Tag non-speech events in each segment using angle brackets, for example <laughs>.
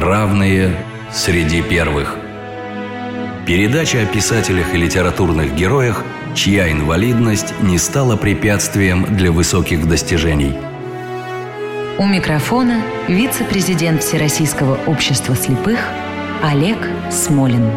Равные среди первых. Передача о писателях и литературных героях, чья инвалидность не стала препятствием для высоких достижений. У микрофона вице-президент Всероссийского общества слепых Олег Смолин.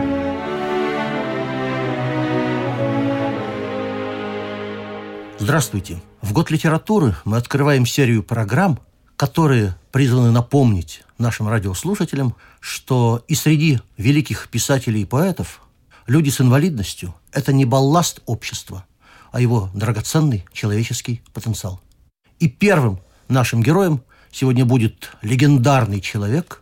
Здравствуйте. В год литературы мы открываем серию программ, которые призваны напомнить нашим радиослушателям, что и среди великих писателей и поэтов люди с инвалидностью – это не балласт общества, а его драгоценный человеческий потенциал. И первым нашим героем сегодня будет легендарный человек,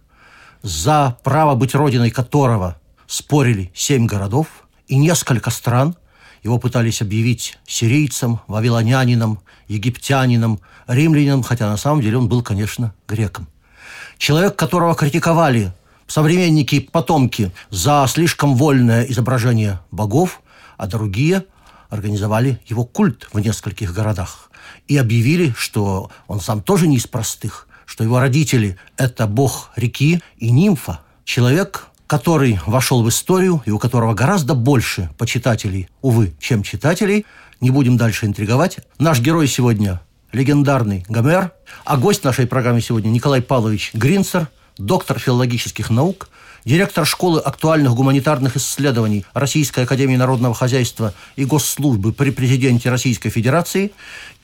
за право быть родиной которого спорили семь городов и несколько стран. Его пытались объявить сирийцем, вавилонянином, египтянином, римлянином, хотя на самом деле он был, конечно, греком. Человек, которого критиковали современники и потомки за слишком вольное изображение богов, а другие организовали его культ в нескольких городах и объявили, что он сам тоже не из простых, что его родители – это бог реки и нимфа, человек, который вошел в историю и у которого гораздо больше почитателей, увы, чем читателей. Не будем дальше интриговать. Наш герой сегодня легендарный Гомер. А гость нашей программы сегодня Николай Павлович Гринцер, доктор филологических наук, директор школы актуальных гуманитарных исследований Российской Академии Народного Хозяйства и Госслужбы при президенте Российской Федерации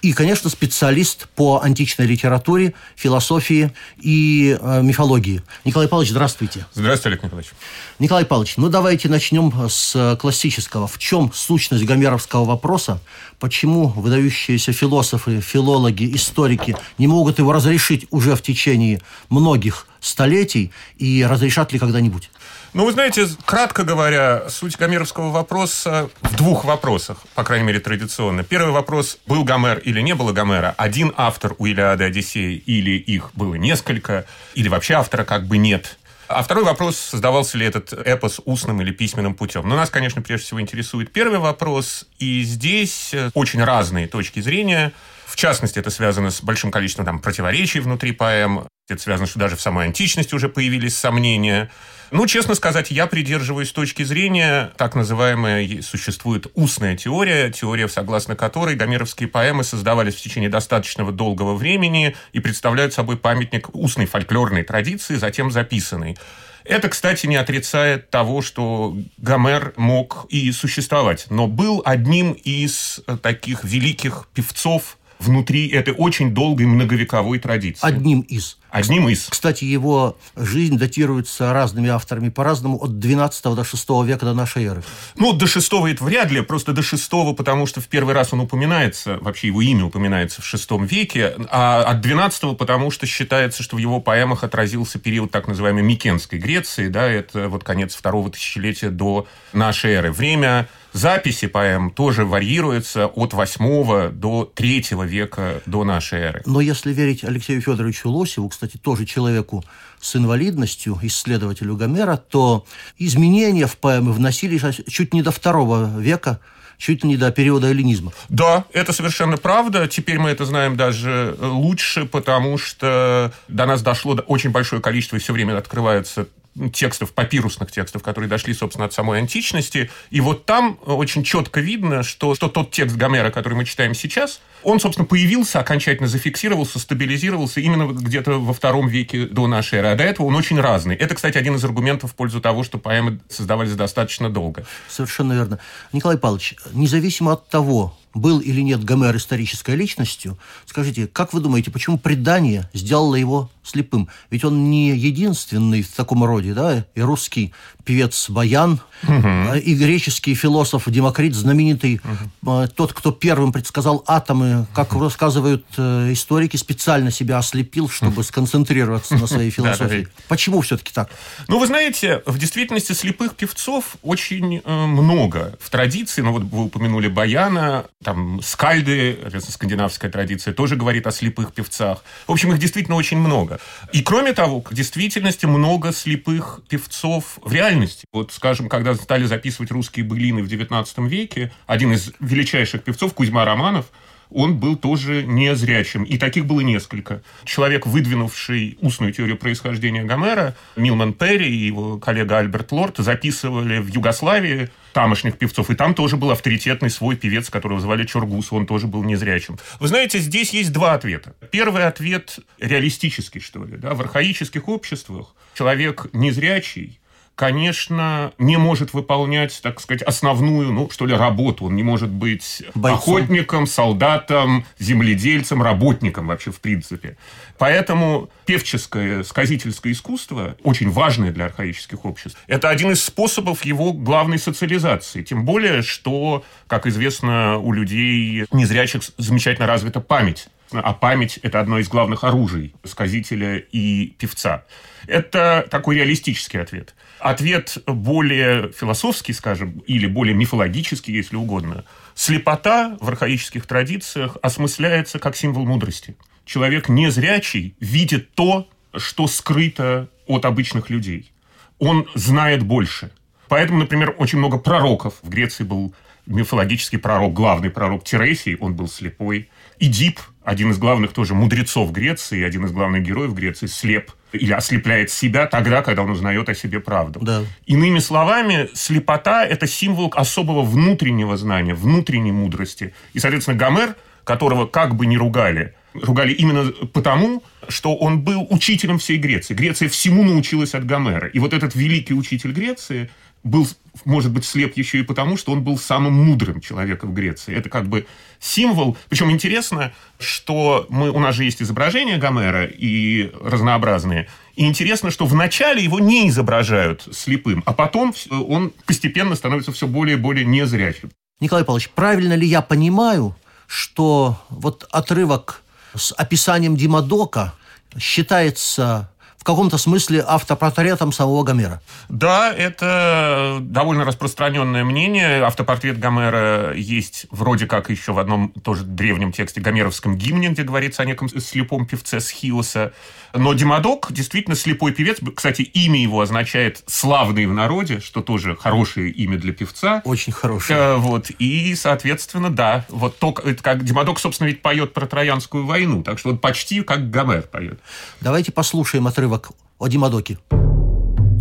и, конечно, специалист по античной литературе, философии и э, мифологии. Николай Павлович, здравствуйте. Здравствуйте, Олег Николаевич. Николай Павлович, ну давайте начнем с классического. В чем сущность гомеровского вопроса? Почему выдающиеся философы, филологи, историки не могут его разрешить уже в течение многих столетий и разрешат ли когда-нибудь? Ну, вы знаете, кратко говоря, суть гомеровского вопроса в двух вопросах, по крайней мере, традиционно. Первый вопрос, был Гомер или не было Гомера, один автор у Илиады Одиссеи или их было несколько, или вообще автора как бы нет. А второй вопрос, создавался ли этот эпос устным или письменным путем. Но нас, конечно, прежде всего интересует первый вопрос, и здесь очень разные точки зрения. В частности, это связано с большим количеством там, противоречий внутри поэм. Это связано, что даже в самой античности уже появились сомнения. Ну, честно сказать, я придерживаюсь точки зрения, так называемая, существует устная теория, теория, согласно которой гомеровские поэмы создавались в течение достаточного долгого времени и представляют собой памятник устной фольклорной традиции, затем записанной. Это, кстати, не отрицает того, что Гомер мог и существовать, но был одним из таких великих певцов внутри этой очень долгой многовековой традиции. Одним из. Одним из. Кстати, его жизнь датируется разными авторами по-разному от 12 до 6 века до нашей эры. Ну, до 6 это вряд ли, просто до 6, потому что в первый раз он упоминается, вообще его имя упоминается в 6 веке, а от 12 потому что считается, что в его поэмах отразился период так называемой Микенской Греции, да, это вот конец второго тысячелетия до нашей эры. Время записи поэм тоже варьируется от 8 до 3 века до нашей эры. Но если верить Алексею Федоровичу Лосеву, кстати, тоже человеку с инвалидностью, исследователю Гомера, то изменения в поэмы вносились чуть не до второго века, чуть не до периода эллинизма. Да, это совершенно правда. Теперь мы это знаем даже лучше, потому что до нас дошло очень большое количество, и все время открываются текстов, папирусных текстов, которые дошли, собственно, от самой античности. И вот там очень четко видно, что, что тот текст Гомера, который мы читаем сейчас, он, собственно, появился, окончательно зафиксировался, стабилизировался именно где-то во втором веке до нашей эры. А до этого он очень разный. Это, кстати, один из аргументов в пользу того, что поэмы создавались достаточно долго. Совершенно верно. Николай Павлович, независимо от того, был или нет Гомер исторической личностью, скажите, как вы думаете, почему предание сделало его слепым? Ведь он не единственный в таком роде, да, и русский певец Баян, угу. и греческий философ Демокрит, знаменитый, угу. тот, кто первым предсказал атомы, как угу. рассказывают э, историки, специально себя ослепил, чтобы сконцентрироваться на своей <laughs> философии. Почему все-таки так? Ну, вы знаете, в действительности слепых певцов очень много. В традиции, ну вот вы упомянули Баяна, там скальды, скандинавская традиция, тоже говорит о слепых певцах. В общем, их действительно очень много. И кроме того, в действительности много слепых певцов в реальности. Вот, скажем, когда стали записывать русские былины в XIX веке, один из величайших певцов, Кузьма Романов, он был тоже незрячим. И таких было несколько. Человек, выдвинувший устную теорию происхождения Гомера, Милман Перри и его коллега Альберт Лорд записывали в Югославии тамошних певцов. И там тоже был авторитетный свой певец, которого звали Чоргус. Он тоже был незрячим. Вы знаете, здесь есть два ответа. Первый ответ реалистический, что ли. Да? В архаических обществах человек незрячий конечно, не может выполнять, так сказать, основную, ну, что ли, работу. Он не может быть Бойцом. охотником, солдатом, земледельцем, работником вообще, в принципе. Поэтому певческое, сказительское искусство, очень важное для архаических обществ, это один из способов его главной социализации. Тем более, что, как известно, у людей незрячих замечательно развита память а память – это одно из главных оружий сказителя и певца. Это такой реалистический ответ. Ответ более философский, скажем, или более мифологический, если угодно. Слепота в архаических традициях осмысляется как символ мудрости. Человек незрячий видит то, что скрыто от обычных людей. Он знает больше. Поэтому, например, очень много пророков. В Греции был мифологический пророк, главный пророк Тересий, он был слепой. Идип, один из главных тоже мудрецов Греции, один из главных героев Греции, слеп или ослепляет себя тогда, когда он узнает о себе правду. Да. Иными словами, слепота – это символ особого внутреннего знания, внутренней мудрости. И, соответственно, Гомер, которого как бы не ругали, ругали именно потому, что он был учителем всей Греции. Греция всему научилась от Гомера. И вот этот великий учитель Греции – был, может быть, слеп еще и потому, что он был самым мудрым человеком в Греции. Это как бы символ. Причем интересно, что мы, у нас же есть изображения Гомера и разнообразные. И интересно, что вначале его не изображают слепым, а потом он постепенно становится все более и более незрячим. Николай Павлович, правильно ли я понимаю, что вот отрывок с описанием Димадока считается каком-то смысле автопортретом самого Гомера. Да, это довольно распространенное мнение. Автопортрет Гомера есть вроде как еще в одном тоже древнем тексте гомеровском гимне, где говорится о неком слепом певце Схиоса. Но Димадок действительно слепой певец. Кстати, имя его означает «славный в народе», что тоже хорошее имя для певца. Очень хорошее. Э, вот. И, соответственно, да, вот то, как Димадок, собственно, ведь поет про Троянскую войну, так что он почти как Гомер поет. Давайте послушаем отрывок о Димадоке.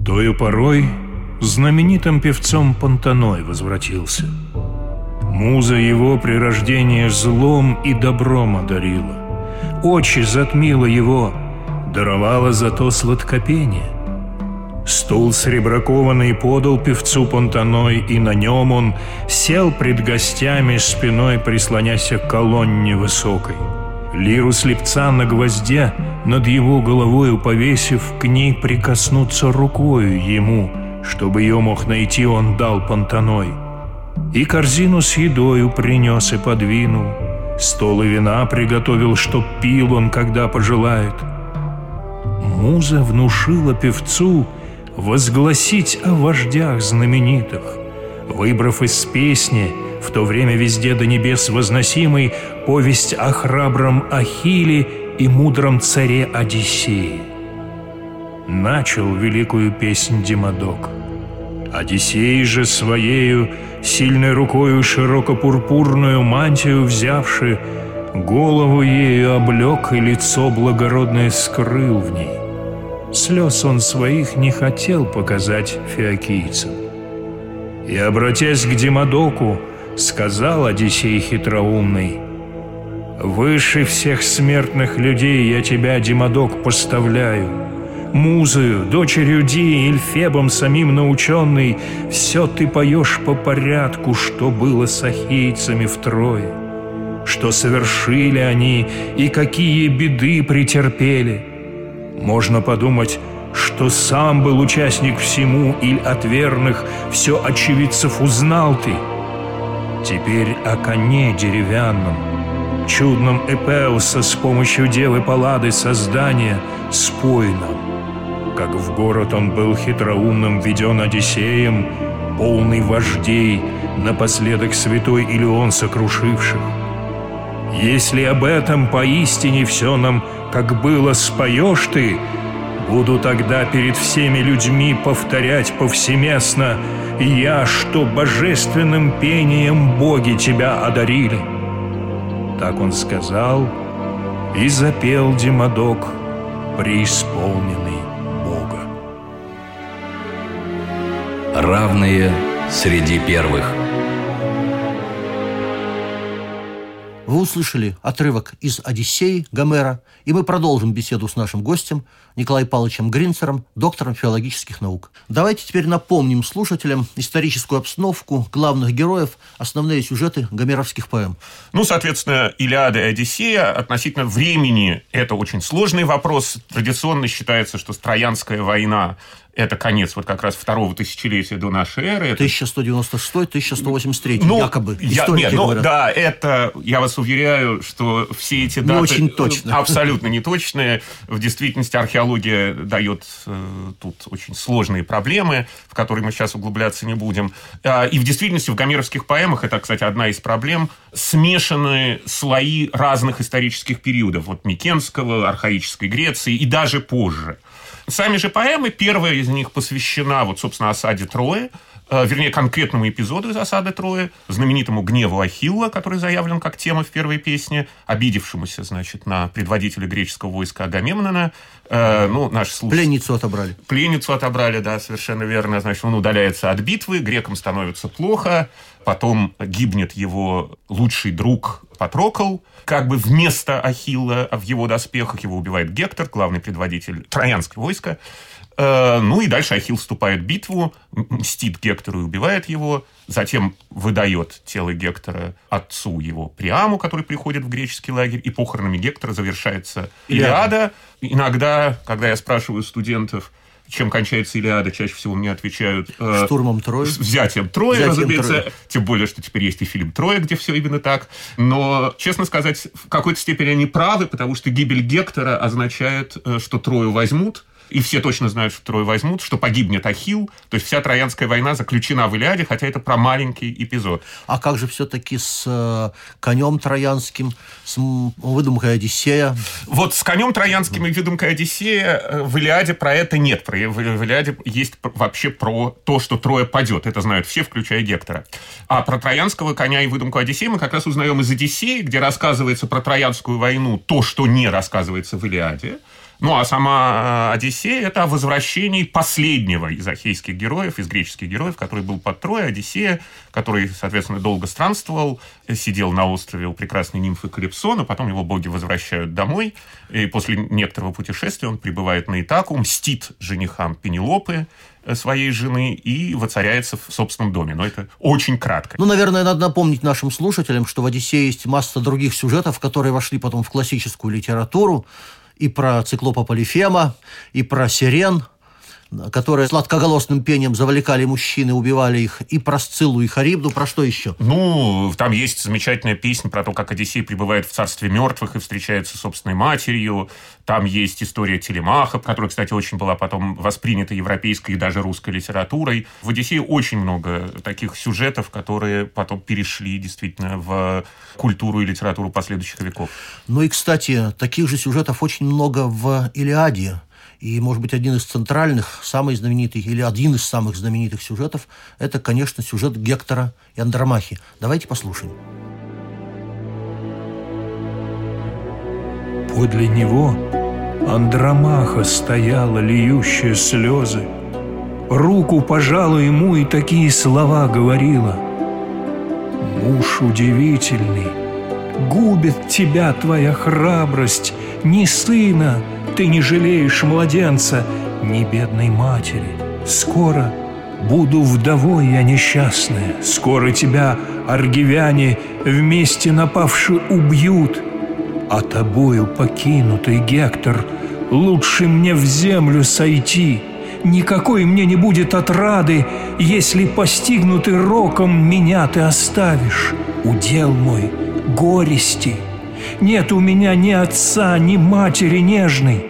Тою порой знаменитым певцом Понтаной возвратился. Муза его при рождении злом и добром одарила. Очи затмила его – даровала зато сладкопение. Стул сребракованный подал певцу понтаной, и на нем он сел пред гостями спиной, прислонясь к колонне высокой. Лиру слепца на гвозде над его головою повесив, к ней прикоснуться рукою ему, чтобы ее мог найти он дал понтаной. И корзину с едою принес и подвинул, стол и вина приготовил, чтоб пил он, когда пожелает — Муза внушила певцу возгласить о вождях знаменитых, выбрав из песни, в то время везде до небес возносимой, повесть о храбром Ахиле и мудром царе Одиссее. Начал великую песнь Димадок. Одиссей же своею, сильной рукою широко-пурпурную мантию взявши, голову ею облег и лицо благородное скрыл в ней. Слез он своих не хотел показать фиокийцам. И, обратясь к Димадоку, сказал Одиссей хитроумный, «Выше всех смертных людей я тебя, Димадок, поставляю. Музою, дочерью Ди, Ильфебом самим наученный, все ты поешь по порядку, что было с ахейцами втрое, что совершили они и какие беды претерпели» Можно подумать, что сам был участник всему, или от верных все очевидцев узнал ты. Теперь о коне деревянном, чудном Эпеуса с помощью девы Паллады создания спой нам. Как в город он был хитроумным введен Одиссеем, полный вождей, напоследок святой Илеон сокрушивших. Если об этом поистине все нам как было споешь ты, Буду тогда перед всеми людьми повторять повсеместно «Я, что божественным пением боги тебя одарили». Так он сказал, и запел Димадок, преисполненный Бога. Равные среди первых – Вы услышали отрывок из «Одиссеи» Гомера, и мы продолжим беседу с нашим гостем Николаем Павловичем Гринцером, доктором филологических наук. Давайте теперь напомним слушателям историческую обстановку, главных героев, основные сюжеты гомеровских поэм. Ну, соответственно, «Илиада» и «Одиссея» относительно времени – это очень сложный вопрос. Традиционно считается, что Троянская война это конец вот как раз второго тысячелетия до нашей эры. 1196-1183, ну, якобы. Я, нет, ну, да, это, я вас уверяю, что все эти даты... Не очень точно. Абсолютно не точные. В действительности археология дает э, тут очень сложные проблемы, в которые мы сейчас углубляться не будем. А, и в действительности в гомеровских поэмах, это, кстати, одна из проблем, смешаны слои разных исторических периодов. Вот Микенского, архаической Греции и даже позже. Сами же поэмы, первая из них посвящена, вот, собственно, осаде Трои, вернее, конкретному эпизоду из осады Трои, знаменитому гневу Ахилла, который заявлен как тема в первой песне, обидевшемуся, значит, на предводителя греческого войска Агамемнона. Э, ну, наш слуш... Пленницу отобрали. Пленницу отобрали, да, совершенно верно. Значит, он удаляется от битвы, грекам становится плохо, потом гибнет его лучший друг Патрокл, как бы вместо Ахилла, в его доспехах его убивает Гектор, главный предводитель троянского войска. Э, ну и дальше Ахилл вступает в битву, мстит Гектору и убивает его, затем выдает тело Гектора отцу его Приаму, который приходит в греческий лагерь, и похоронами Гектора завершается Илиада. Иногда, когда я спрашиваю студентов, чем кончается Илиада, чаще всего мне отвечают... Э, Штурмом Трои. Взятием Трои, взятием разумеется. Трои. Тем более, что теперь есть и фильм «Троя», где все именно так. Но, честно сказать, в какой-то степени они правы, потому что гибель Гектора означает, э, что Трою возьмут, и все точно знают, что Трой возьмут, что погибнет Ахил. То есть вся Троянская война заключена в Илиаде, хотя это про маленький эпизод. А как же все-таки с э, конем троянским, с выдумкой Одиссея? Вот с конем троянским и выдумкой Одиссея э, в Илиаде про это нет. В Илиаде есть вообще про то, что Троя падет. Это знают все, включая Гектора. А про троянского коня и выдумку Одиссея мы как раз узнаем из Одиссеи, где рассказывается про Троянскую войну то, что не рассказывается в Илиаде. Ну, а сама э, Одиссея – это о возвращении последнего из ахейских героев, из греческих героев, который был под Троей, Одиссея, который, соответственно, долго странствовал, сидел на острове у прекрасной нимфы Калипсона, потом его боги возвращают домой, и после некоторого путешествия он прибывает на Итаку, мстит женихам Пенелопы, э, своей жены и воцаряется в собственном доме. Но это очень кратко. Ну, наверное, надо напомнить нашим слушателям, что в «Одиссее» есть масса других сюжетов, которые вошли потом в классическую литературу и про циклопа Полифема, и про сирен – которые сладкоголосным пением завлекали мужчины, убивали их, и про Сциллу и Харибду, про что еще? Ну, там есть замечательная песня про то, как Одиссей прибывает в царстве мертвых и встречается с собственной матерью. Там есть история Телемаха, которая, кстати, очень была потом воспринята европейской и даже русской литературой. В Одиссее очень много таких сюжетов, которые потом перешли действительно в культуру и литературу последующих веков. Ну и, кстати, таких же сюжетов очень много в Илиаде. И, может быть, один из центральных, самый знаменитый, или один из самых знаменитых сюжетов, это, конечно, сюжет Гектора и Андромахи. Давайте послушаем. Подле него Андромаха стояла, льющая слезы. Руку пожала ему и такие слова говорила. «Муж удивительный, губит тебя твоя храбрость, ни сына, ты не жалеешь младенца, ни бедной матери. Скоро буду вдовой я несчастная, скоро тебя аргивяне вместе напавши убьют, а тобою покинутый Гектор, лучше мне в землю сойти. Никакой мне не будет отрады, если постигнутый роком меня ты оставишь. Удел мой горести — нет у меня ни отца, ни матери нежной.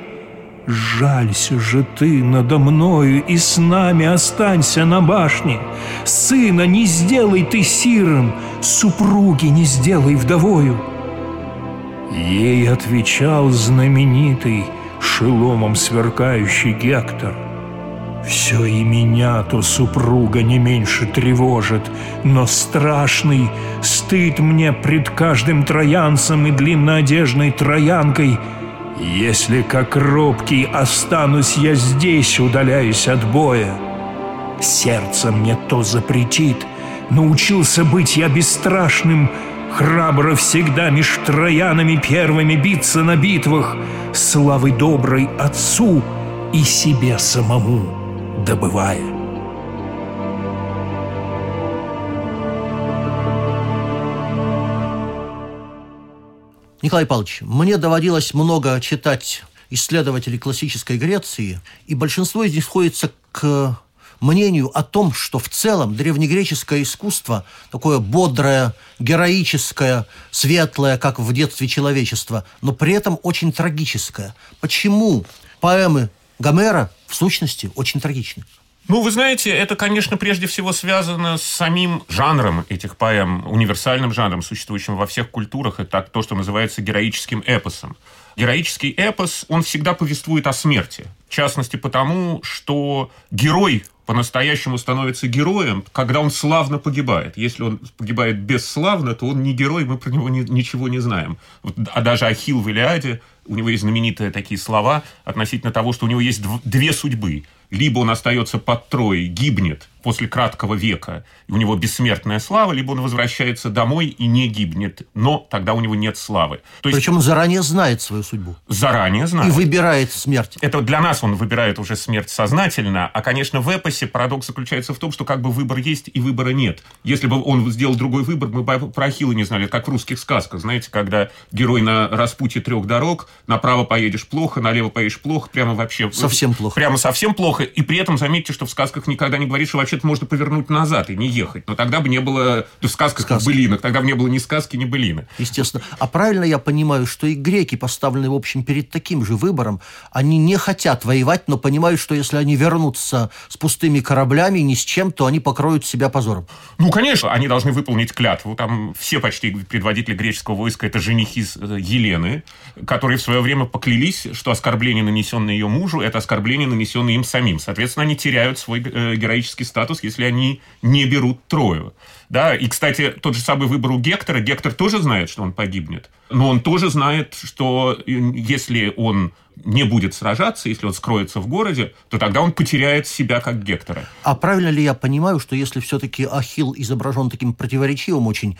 Жалься же ты надо мною и с нами останься на башне. Сына не сделай ты сирым, супруги не сделай вдовою. Ей отвечал знаменитый, шеломом сверкающий Гектор. Все и меня то супруга не меньше тревожит, но страшный стыд мне пред каждым троянцем и длинноодежной троянкой. Если как робкий останусь я здесь, удаляюсь от боя. Сердце мне то запретит, научился быть я бесстрашным, Храбро всегда меж троянами первыми биться на битвах, Славы доброй отцу и себе самому добывая. Николай Павлович, мне доводилось много читать исследователей классической Греции, и большинство из них сходится к мнению о том, что в целом древнегреческое искусство, такое бодрое, героическое, светлое, как в детстве человечества, но при этом очень трагическое. Почему поэмы Гомера в сущности очень трагичны. Ну, вы знаете, это, конечно, прежде всего связано с самим жанром этих поэм, универсальным жанром, существующим во всех культурах. Это то, что называется героическим эпосом. Героический эпос, он всегда повествует о смерти. В частности, потому, что герой по-настоящему становится героем, когда он славно погибает. Если он погибает бесславно, то он не герой, мы про него не, ничего не знаем. А даже Ахилл в Илиаде, у него есть знаменитые такие слова относительно того, что у него есть две судьбы. Либо он остается под Троей, гибнет, после краткого века, и у него бессмертная слава, либо он возвращается домой и не гибнет, но тогда у него нет славы. То есть, Причем он заранее знает свою судьбу. Заранее знает. И выбирает смерть. Это для нас он выбирает уже смерть сознательно, а, конечно, в эпосе парадокс заключается в том, что как бы выбор есть и выбора нет. Если бы он сделал другой выбор, мы бы про Ахилла не знали, как в русских сказках, знаете, когда герой на распутье трех дорог, направо поедешь плохо, налево поедешь плохо, прямо вообще... Совсем плохо. Прямо совсем плохо, и при этом заметьте, что в сказках никогда не говоришь, что вообще вообще-то можно повернуть назад и не ехать. Но тогда бы не было... В сказках Сказки. былинок. Тогда бы не было ни сказки, ни былины. Естественно. А правильно я понимаю, что и греки поставлены, в общем, перед таким же выбором. Они не хотят воевать, но понимают, что если они вернутся с пустыми кораблями, ни с чем, то они покроют себя позором. Ну, конечно, они должны выполнить клятву. Там все почти предводители греческого войска – это женихи э, Елены, которые в свое время поклялись, что оскорбление, нанесенное ее мужу, это оскорбление, нанесенное им самим. Соответственно, они теряют свой э, героический статус если они не берут Трою. Да, и, кстати, тот же самый выбор у Гектора. Гектор тоже знает, что он погибнет. Но он тоже знает, что э, если он не будет сражаться, если он скроется в городе, то тогда он потеряет себя как Гектора. А правильно ли я понимаю, что если все-таки Ахилл изображен таким противоречивым очень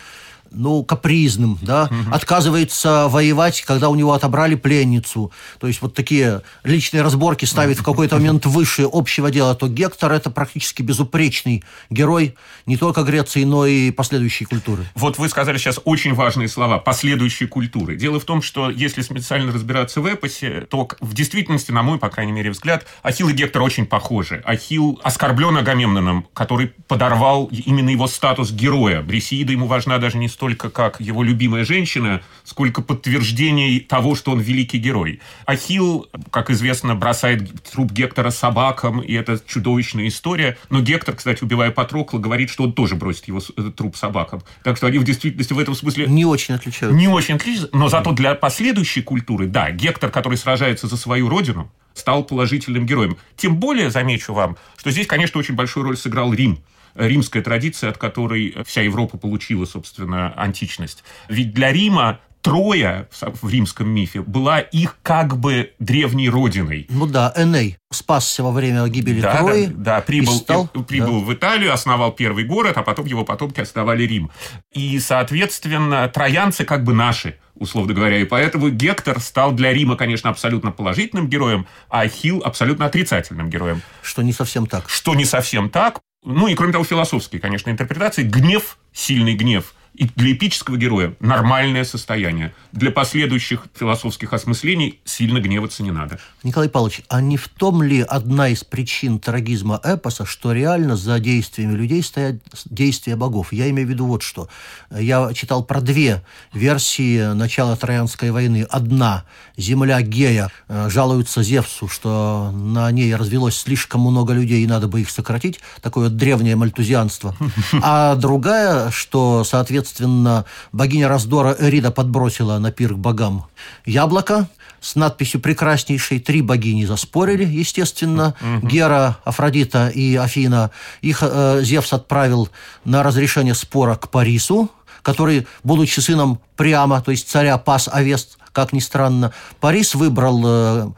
ну, капризным, да, угу. отказывается воевать, когда у него отобрали пленницу. То есть вот такие личные разборки ставит в какой-то <laughs> момент выше общего дела, то Гектор это практически безупречный герой не только Греции, но и последующей культуры. Вот вы сказали сейчас очень важные слова «последующей культуры». Дело в том, что если специально разбираться в эпосе, то в действительности, на мой, по крайней мере, взгляд, Ахилл и Гектор очень похожи. Ахилл оскорблен Агамемноном, который подорвал именно его статус героя. Брисида ему важна даже не столько как его любимая женщина, сколько подтверждение того, что он великий герой. Ахилл, как известно, бросает труп Гектора собакам, и это чудовищная история. Но Гектор, кстати, убивая Патрокла, говорит, что он тоже бросит его э, труп собакам. Так что они в действительности в этом смысле... Не очень отличаются. Не очень отличаются, но зато для последующей культуры, да, Гектор, который сражается за свою родину, стал положительным героем. Тем более, замечу вам, что здесь, конечно, очень большую роль сыграл Рим римская традиция, от которой вся Европа получила, собственно, античность. Ведь для Рима Троя в римском мифе была их как бы древней родиной. Ну да, Эней спасся во время гибели да, Трои. Да, да прибыл, стал, прибыл да. в Италию, основал первый город, а потом его потомки основали Рим. И, соответственно, троянцы как бы наши условно говоря. И поэтому Гектор стал для Рима, конечно, абсолютно положительным героем, а Ахилл абсолютно отрицательным героем. Что не совсем так. Что не совсем так. Ну и, кроме того, философские, конечно, интерпретации. Гнев, сильный гнев, и для эпического героя нормальное состояние. Для последующих философских осмыслений сильно гневаться не надо. Николай Павлович, а не в том ли одна из причин трагизма эпоса, что реально за действиями людей стоят действия богов? Я имею в виду вот что. Я читал про две версии начала Троянской войны. Одна. Земля Гея э, жалуется Зевсу, что на ней развелось слишком много людей, и надо бы их сократить. Такое древнее мальтузианство. А другая, что, соответственно, соответственно, богиня раздора Эрида подбросила на пир к богам яблоко с надписью «Прекраснейшей». Три богини заспорили, естественно. Угу. Гера, Афродита и Афина. Их э, Зевс отправил на разрешение спора к Парису, который, будучи сыном Приама, то есть царя пас овес, как ни странно, Парис выбрал э,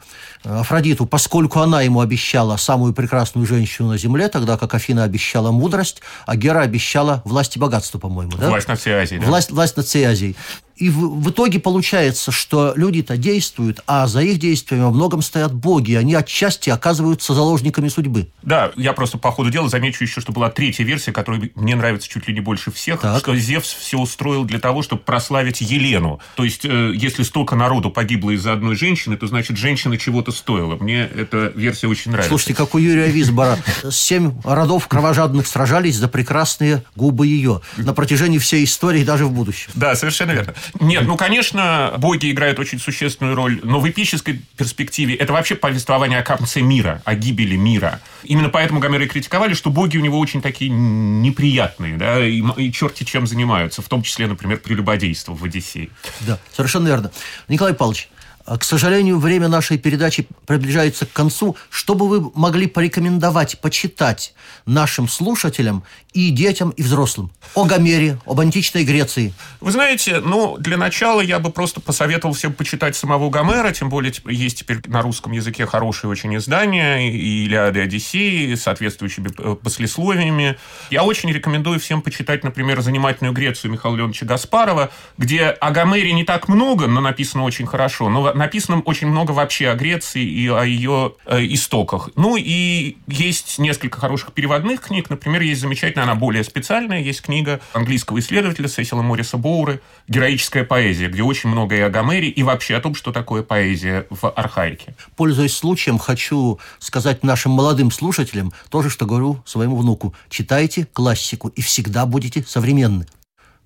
Афродиту, поскольку она ему обещала самую прекрасную женщину на земле, тогда как Афина обещала мудрость, а Гера обещала власть и богатство, по-моему. Да? Власть над всей Азией. Да? Власть, власть над всей Азией. И в, в итоге получается, что люди-то действуют, а за их действиями во многом стоят боги. Они отчасти оказываются заложниками судьбы. Да, я просто по ходу дела замечу еще, что была третья версия, которая мне нравится чуть ли не больше всех, так. что Зевс все устроил для того, чтобы прославить Елену. То есть, э, если столько народу погибло из-за одной женщины, то значит, женщина чего-то стоила. Мне эта версия очень нравится. Слушайте, как у Юрия Висбора. Семь родов кровожадных сражались за прекрасные губы ее на протяжении всей истории, даже в будущем. Да, совершенно верно. Нет, ну, конечно, боги играют очень существенную роль, но в эпической перспективе это вообще повествование о конце мира, о гибели мира. Именно поэтому Гомера и критиковали, что боги у него очень такие неприятные, да, и, и черти чем занимаются, в том числе, например, прелюбодейство в Одиссее. Да, совершенно верно. Николай Павлович, к сожалению, время нашей передачи приближается к концу. Что бы вы могли порекомендовать, почитать нашим слушателям и детям, и взрослым о Гомере, об античной Греции? Вы знаете, ну, для начала я бы просто посоветовал всем почитать самого Гомера, тем более есть теперь на русском языке хорошие очень издания, и Илиады, Одиссеи, соответствующими э, послесловиями. Я очень рекомендую всем почитать, например, «Занимательную Грецию» Михаила Леоновича Гаспарова, где о Гомере не так много, но написано очень хорошо. Но написано очень много вообще о Греции и о ее э, истоках. Ну и есть несколько хороших переводных книг. Например, есть замечательная, она более специальная, есть книга английского исследователя Сесила Морриса Боуры «Героическая поэзия», где очень много и о Гомере, и вообще о том, что такое поэзия в архаике. Пользуясь случаем, хочу сказать нашим молодым слушателям то же, что говорю своему внуку. Читайте классику и всегда будете современны.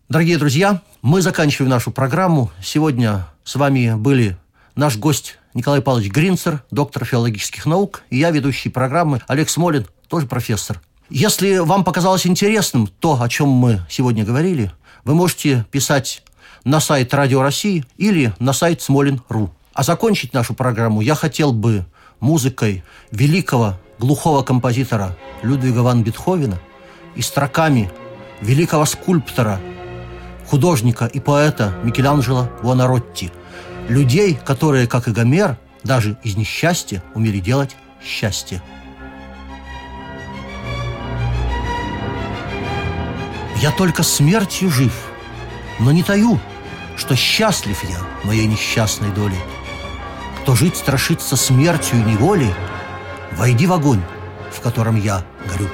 Дорогие друзья, мы заканчиваем нашу программу. Сегодня с вами были Наш гость Николай Павлович Гринцер, доктор филологических наук, и я, ведущий программы, Олег Смолин, тоже профессор. Если вам показалось интересным то, о чем мы сегодня говорили, вы можете писать на сайт Радио России или на сайт Смолин.ру. А закончить нашу программу я хотел бы музыкой великого глухого композитора Людвига ван Бетховена и строками великого скульптора, художника и поэта Микеланджело Буонаротти – Людей, которые, как и Гомер, даже из несчастья умели делать счастье. Я только смертью жив, но не таю, что счастлив я моей несчастной долей. Кто жить страшится смертью и неволей, войди в огонь, в котором я горю.